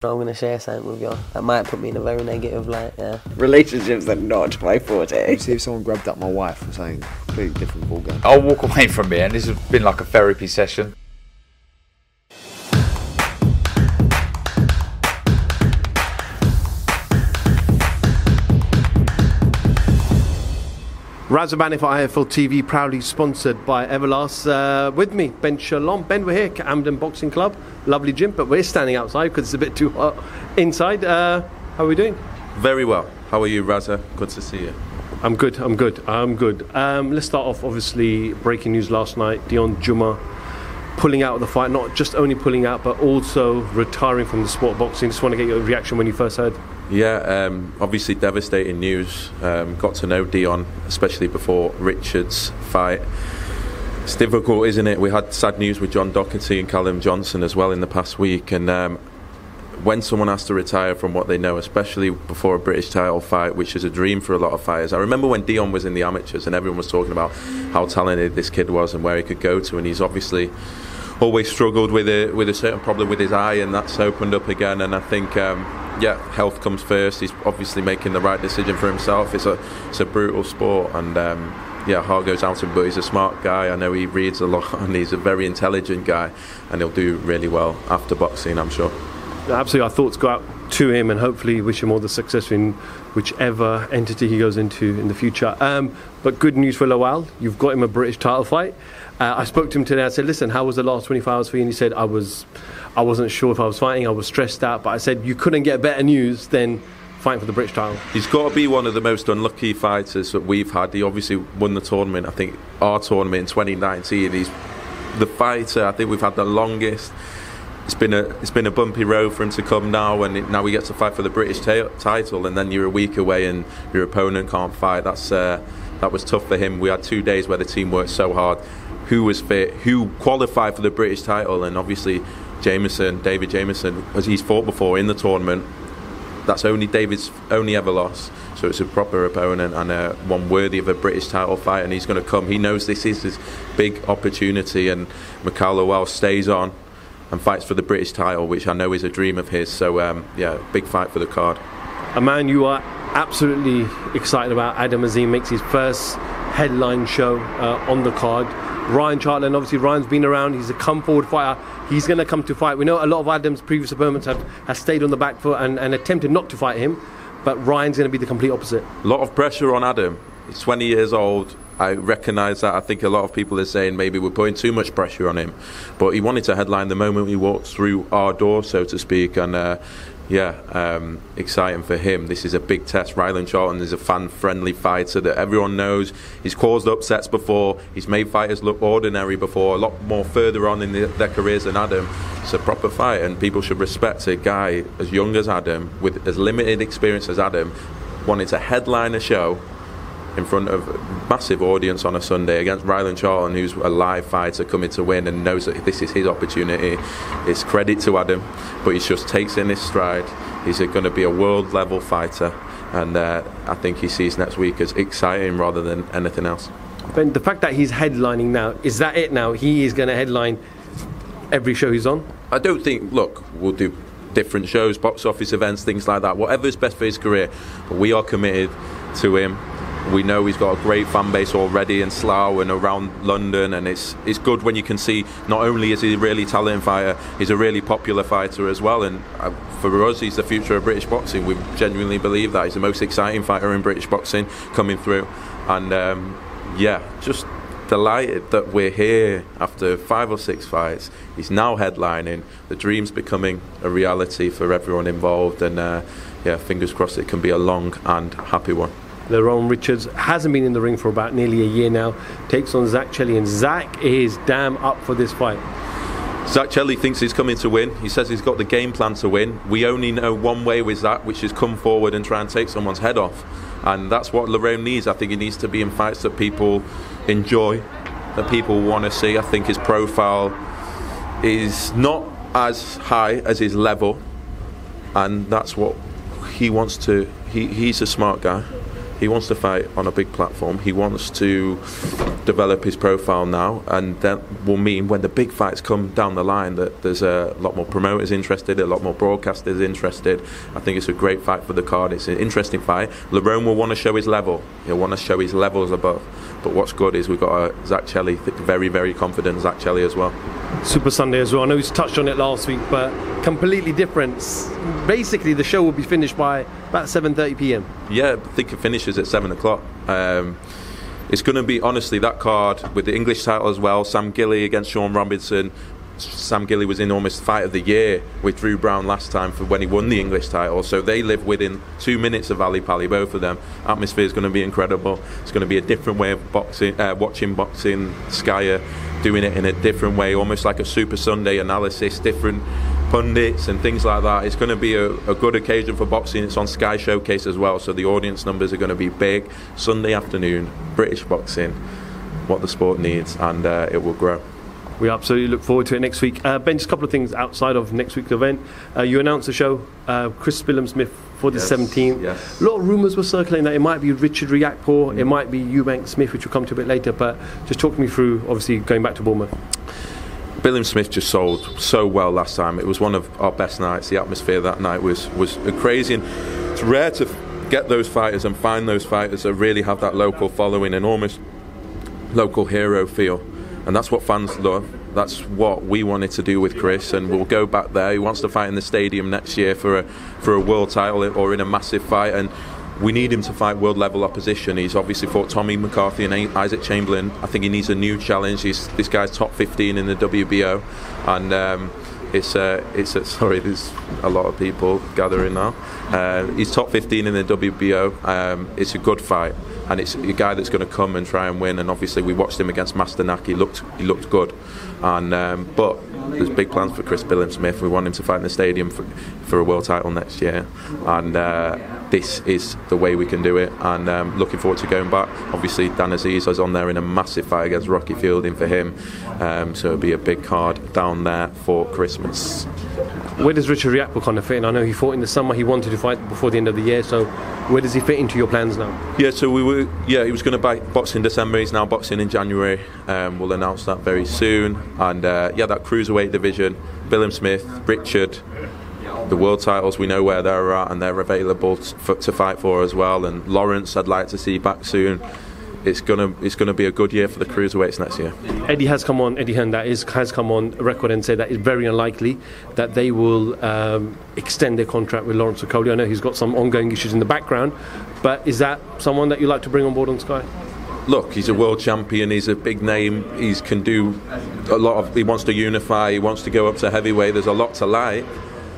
I'm gonna share something with y'all. that might put me in a very negative light. Yeah. Relationships are not my forte. See if someone grabbed up my wife or something completely different ballgame. I'll walk away from here, and this has been like a therapy session. Razzaban for IFL TV, proudly sponsored by Everlast. Uh, with me, Ben Shalom. Ben, we're here, at Camden Boxing Club. Lovely gym, but we're standing outside because it's a bit too hot inside. Uh, how are we doing? Very well. How are you, Raza? Good to see you. I'm good, I'm good, I'm good. Um, let's start off, obviously, breaking news last night. Deion Jumah pulling out of the fight, not just only pulling out, but also retiring from the sport of boxing. Just want to get your reaction when you first heard. Yeah, um, obviously devastating news. Um, got to know Deion, especially before Richard's fight. It's difficult, isn't it? We had sad news with John Doherty and Callum Johnson as well in the past week, and um, when someone has to retire from what they know, especially before a British title fight, which is a dream for a lot of fighters. I remember when Deion was in the amateurs and everyone was talking about how talented this kid was and where he could go to, and he's obviously always struggled with a with a certain problem with his eye, and that's opened up again. And I think, um, yeah, health comes first. He's obviously making the right decision for himself. It's a it's a brutal sport, and um, yeah, heart goes out to him. But he's a smart guy. I know he reads a lot, and he's a very intelligent guy, and he'll do really well after boxing. I'm sure. Absolutely, our thoughts go out to him and hopefully wish him all the success in whichever entity he goes into in the future. Um, but good news for Lawal, you've got him a British title fight. Uh, I spoke to him today. I said, "Listen, how was the last 24 hours for you?" And he said, "I was, I wasn't sure if I was fighting. I was stressed out." But I said, "You couldn't get better news than fighting for the British title." He's got to be one of the most unlucky fighters that we've had. He obviously won the tournament. I think our tournament in 2019. He's the fighter. I think we've had the longest. It's been a it's been a bumpy road for him to come now, and it, now he gets to fight for the British title, and then you're a week away, and your opponent can't fight. That's uh, that was tough for him. We had two days where the team worked so hard. Who was fit? Who qualified for the British title? And obviously, Jameson, David Jameson, as he's fought before in the tournament. That's only David's only ever loss, So it's a proper opponent and uh, one worthy of a British title fight. And he's going to come. He knows this is his big opportunity. And Mikael Lawal stays on and fights for the British title, which I know is a dream of his. So um, yeah, big fight for the card. A man you are absolutely excited about. Adam Azim makes his first headline show uh, on the card. Ryan Charlton, obviously Ryan's been around. He's a come forward fighter. He's going to come to fight. We know a lot of Adam's previous opponents have, have stayed on the back foot and, and attempted not to fight him, but Ryan's going to be the complete opposite. A lot of pressure on Adam. He's 20 years old. I recognise that. I think a lot of people are saying maybe we're putting too much pressure on him, but he wanted to headline the moment he walked through our door, so to speak, and. Uh, yeah, um, exciting for him. This is a big test. Ryland Charlton is a fan-friendly fighter that everyone knows. He's caused upsets before. He's made fighters look ordinary before. A lot more further on in the, their careers than Adam. It's a proper fight, and people should respect a guy as young as Adam, with as limited experience as Adam, wanting to headline a show in front of a massive audience on a Sunday against Ryland Charlton, who's a live fighter coming to win and knows that this is his opportunity. It's credit to Adam, but he just takes in his stride. He's going to be a world level fighter, and uh, I think he sees next week as exciting rather than anything else. Ben, the fact that he's headlining now, is that it now? He is going to headline every show he's on? I don't think, look, we'll do different shows, box office events, things like that, Whatever is best for his career. But we are committed to him. We know he's got a great fan base already in Slough and around London, and it's it's good when you can see not only is he a really talented fighter, he's a really popular fighter as well. And uh, for us, he's the future of British boxing. We genuinely believe that he's the most exciting fighter in British boxing coming through, and um, yeah, just delighted that we're here after five or six fights. He's now headlining. The dream's becoming a reality for everyone involved, and uh, yeah, fingers crossed it can be a long and happy one. Lerone Richards hasn't been in the ring for about nearly a year now. Takes on Zak Chelli, and Zak is damn up for this fight. Zak Chelli thinks he's coming to win. He says he's got the game plan to win. We only know one way with Zak, which is come forward and try and take someone's head off. And that's what Lerone needs. I think he needs to be in fights that people enjoy, that people want to see. I think his profile is not as high as his level, and that's what he wants to. He, he's a smart guy. He wants to fight on a big platform. He wants to develop his profile now, and that will mean when the big fights come down the line that there's a lot more promoters interested, a lot more broadcasters interested. I think it's a great fight for the card. It's an interesting fight. Lerone will want to show his level. He'll want to show his levels above. But what's good is we've got a Zak Chelli, very, very confident Zak Chelli as well. Super Sunday as well. I know he's touched on it last week, but completely different. Basically, the show will be finished by about 7:30 p.m. Yeah, I think it finishes at seven o'clock. Um, it's going to be honestly that card with the English title as well. Sam Gilley against Sean Robinson. Sam Gilley was in almost fight of the year with Drew Brown last time for when he won the English title. So they live within two minutes of Ali Pali, both of them. Atmosphere is going to be incredible. It's going to be a different way of boxing, uh, watching boxing. Skyer doing it in a different way, almost like a Super Sunday analysis, different pundits and things like that. It's going to be a, a, good occasion for boxing. It's on Sky Showcase as well, so the audience numbers are going to be big. Sunday afternoon, British boxing, what the sport needs, and uh, it will grow. We absolutely look forward to it next week. Uh, ben, just a couple of things outside of next week's event. Uh, you announced the show, uh, Chris Billam-Smith for the yes, 17th. Yes. A lot of rumours were circulating that it might be Richard Riakporhe, mm. it might be Eubank Smith, which we'll come to a bit later. But just talk me through, obviously, going back to Bournemouth. Billam-Smith just sold so well last time. It was one of our best nights. The atmosphere that night was was crazy, and it's rare to get those fighters and find those fighters that really have that local following and almost local hero feel. And that's what fans love. That's what we wanted to do with Chris, and we'll go back there. He wants to fight in the stadium next year for a for a world title or in a massive fight, and we need him to fight world level opposition. He's obviously fought Tommy McCarthy and Isaac Chamberlain. I think he needs a new challenge. He's, this guy's top 15 in the WBO, and um, it's uh, it's uh, sorry, there's a lot of people gathering now. Uh, he's top 15 in the WBO. Um, it's a good fight, and it's a guy that's going to come and try and win. And obviously, we watched him against Masternak. He looked he looked good, and um, but there's big plans for Chris Billam-Smith. We want him to fight in the stadium for, for a world title next year, and uh, this is the way we can do it. And um, looking forward to going back. Obviously, Dan Azeez is on there in a massive fight against Rocky Fielding for him, um, so it'll be a big card down there for Christmas. Where does Richard Riakporhe kind of fit in? I know he fought in the summer. He wanted to fight before the end of the year. So, where does he fit into your plans now? Yeah, so we were. Yeah, he was going to box in December. He's now boxing in January. Um, we'll announce that very soon. And uh, yeah, that cruiserweight division. Billam-Smith, Richard, the world titles. We know where they're at, and they're available to, to fight for as well. And Lawrence, I'd like to see back soon it's gonna it's gonna be a good year for the cruiserweights next year. Eddie has come on. Eddie Hearn that is has come on record and said that it's very unlikely that they will um, extend their contract with Lawrence Okolie. I know he's got some ongoing issues in the background, but is that someone that you like to bring on board on Sky? Look, he's a world champion. He's a big name. He can do a lot of. He wants to unify. He wants to go up to heavyweight. There's a lot to like.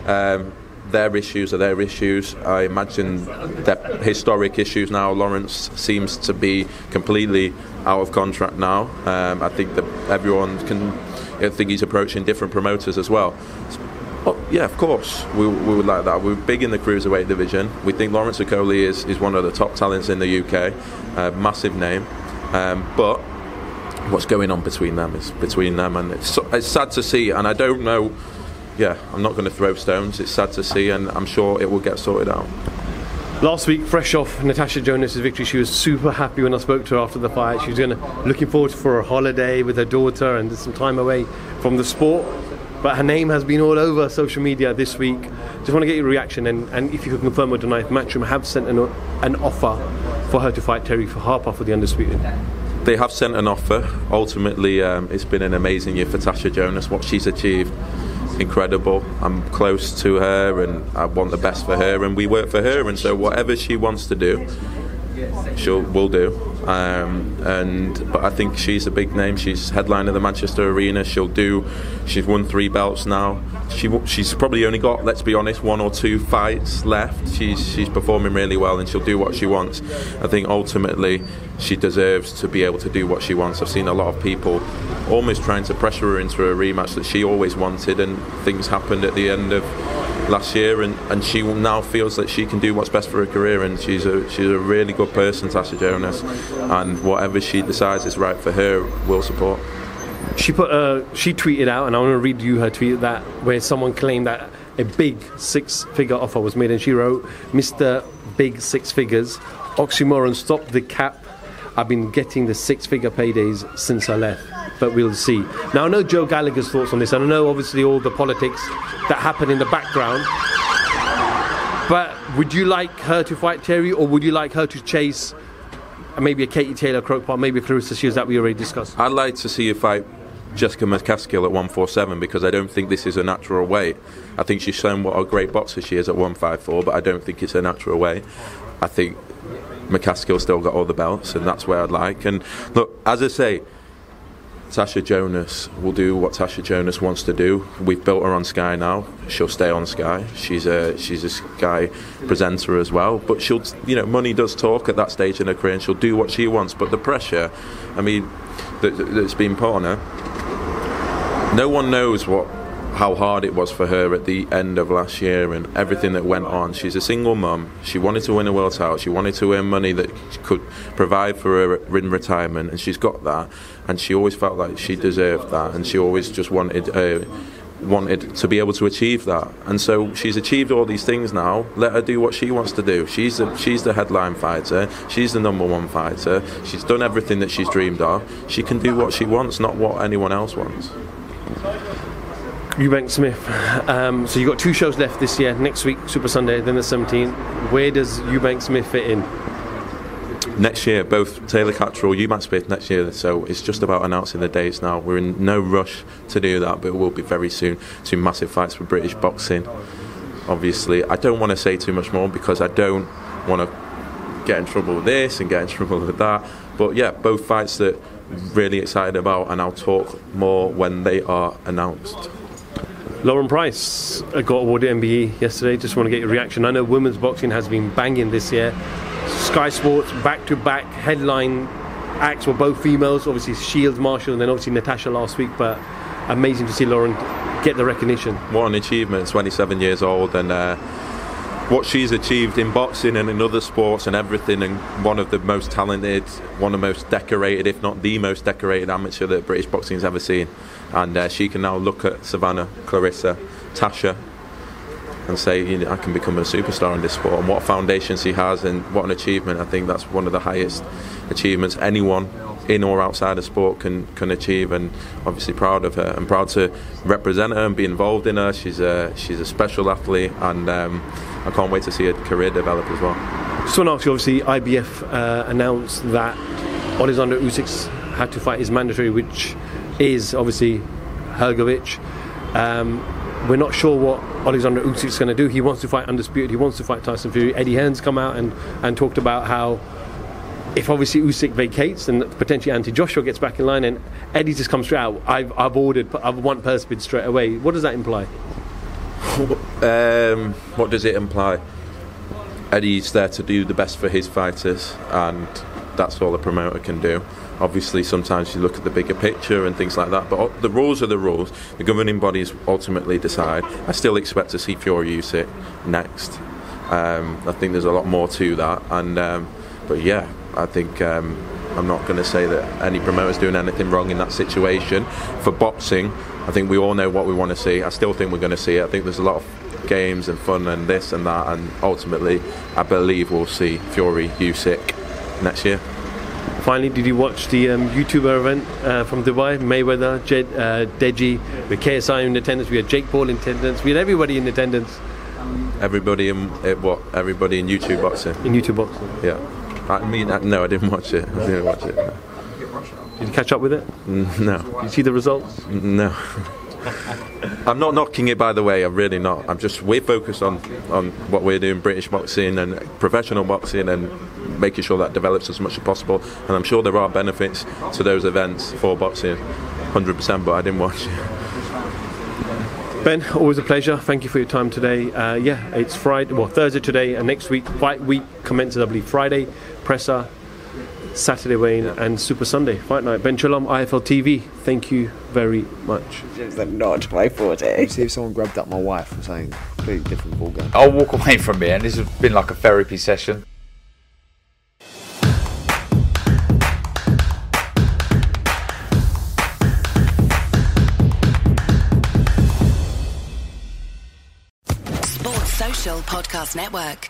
Um, their issues are their issues. I imagine that historic issues now. Lawrence seems to be completely out of contract now. Um, I think that everyone can. I think he's approaching different promoters as well. Oh, yeah, of course. We, we would like that. We're big in the cruiserweight division. We think Lawrence Okolie is, is one of the top talents in the UK, uh, massive name. Um, but what's going on between them is between them, and it's, it's sad to see. And I don't know. Yeah, I'm not going to throw stones. It's sad to see, and I'm sure it will get sorted out. Last week, fresh off Natasha Jonas' victory, she was super happy when I spoke to her after the fight. She was going to looking forward for a holiday with her daughter and some time away from the sport. But her name has been all over social media this week. Just want to get your reaction and, and if you can confirm or deny if Matchroom have sent an, an offer for her to fight Terri for Harper for the undisputed. They have sent an offer. Ultimately, um, it's been an amazing year for Tasha Jonas. What she's achieved, incredible. I'm close to her, and I want the best for her, and we work for her. And so, whatever she wants to do, she'll will do. Um, and but I think she's a big name. She's headliner of the Manchester Arena. She'll do. She's won three belts now. She she's probably only got, let's be honest, one or two fights left. She's she's performing really well, and she'll do what she wants. I think ultimately she deserves to be able to do what she wants. I've seen a lot of people almost trying to pressure her into a rematch that she always wanted, and things happened at the end of last year, and, and she now feels that she can do what's best for her career, and she's a she's a really good person, Tasha Jonas, and whatever she decides is right for her, we'll support. She put uh, she tweeted out, and I want to read you her tweet that where someone claimed that a big six-figure offer was made, and she wrote, "Mr. Big Six Figures, oxymoron, stop the cap. I've been getting the six-figure paydays since I left." But we'll see. Now I know Joe Gallagher's thoughts on this, and I know obviously all the politics that happen in the background. But would you like her to fight Terri, or would you like her to chase maybe a Katie Taylor Croakpot, maybe a Claressa Shields that we already discussed? I'd like to see her fight Jessica McCaskill at 147 because I don't think this is a natural weight. I think she's shown what a great boxer she is at 154, but I don't think it's a natural weight. I think McCaskill still got all the belts, and that's where I'd like. And look, as I say, Tasha Jonas will do what Tasha Jonas wants to do. We've built her on Sky now. She'll stay on Sky. She's a she's a Sky presenter as well. But she'll you know money does talk at that stage in her career, and she'll do what she wants. But the pressure, I mean, that, that's been put on her. No one knows what how hard it was for her at the end of last year and everything that went on. She's a single mum. She wanted to win a world title. She wanted to earn money that could provide for her in retirement, and she's got that. And she always felt like she deserved that, and she always just wanted. Uh, wanted to be able to achieve that and so she's achieved all these things now let her do what she wants to do she's the, she's the headline fighter she's the number one fighter she's done everything that she's dreamed of she can do what she wants not what anyone else wants Eubank Smith. Um, so you've got two shows left this year. Next week, Super Sunday, then the 17th. Where does Eubank Smith fit in? Next year, both Taylor Catterall, Eubank Smith next year. So it's just about announcing the dates now. We're in no rush to do that, but it will be very soon. Two massive fights for British boxing. Obviously, I don't want to say too much more because I don't want to get in trouble with this and get in trouble with that. But yeah, both fights that really excited about, and I'll talk more when they are announced. Lauren Price got awarded MBE yesterday. Just want to get your reaction. I know women's boxing has been banging this year. Sky Sports back to back headline acts were both females. Obviously Shields, Marshall, and then obviously Natasha last week. But amazing to see Lauren get the recognition. What an achievement! 27 years old, and uh, what she's achieved in boxing and in other sports and everything, and one of the most talented, one of the most decorated, if not the most decorated amateur that British boxing has ever seen. And uh, she can now look at Savannah, Claressa, Tasha, and say, you know, I can become a superstar in this sport. And what foundation she has, and what an achievement! I think that's one of the highest achievements anyone in or outside of sport can can achieve, and obviously proud of her and proud to represent her and be involved in her. She's a she's a special athlete, and um, I can't wait to see her career develop as well. Just want to ask you, obviously, IBF uh, announced that Alexander Usyk had to fight his mandatory, which is obviously Hrgovic. Um, we're not sure what Alexander Usyk is going to do. He wants to fight undisputed. He wants to fight Tyson Fury. Eddie Hearn's come out and, and talked about how if obviously Usyk vacates and potentially Anthony Joshua gets back in line and Eddie just comes straight out, I've, I've ordered, I've want purse bid straight away. What does that imply? Um, what does it imply? Eddie's there to do the best for his fighters, and that's all a promoter can do. Obviously, sometimes you look at the bigger picture and things like that, but the rules are the rules. The governing bodies ultimately decide. I still expect to see Fury it next. Um, I think there's a lot more to that, and um, but yeah, I think um, I'm not going to say that any promoter's doing anything wrong in that situation. For boxing, I think we all know what we want to see. I still think we're going to see it. I think there's a lot of games and fun and this and that, and ultimately, I believe we'll see Fury Usyk next year. Finally, did you watch the um, YouTuber event uh, from Dubai? Mayweather, Jed, uh, Deji, with KSI in attendance. We had Jake Paul in attendance. We had everybody in attendance Everybody in what? Everybody in YouTube boxing. in YouTube boxing. Yeah. I mean, I, no, I didn't watch it. I didn't watch it. no. Did you catch up with it? Mm, No. Did you see the results? No. I'm not knocking it, by the way. I'm really not. I'm just we're focused on on what we're doing, British boxing and professional boxing, and making sure that develops as much as possible. And I'm sure there are benefits to those events for boxing, 100%. But I didn't watch it. Ben, always a pleasure. Thank you for your time today. Uh, yeah, it's Friday, well, Thursday today, and next week, fight week commences, I believe, Friday, presser, Saturday weigh-in, and Super Sunday, fight night. Ben Shalom, IFL TV, thank you very much. Gyms are not my forte. See if someone grabbed up my wife or something completely different ball game. I'll walk away from here, and this has been like a therapy session. Sports Social Podcast Network.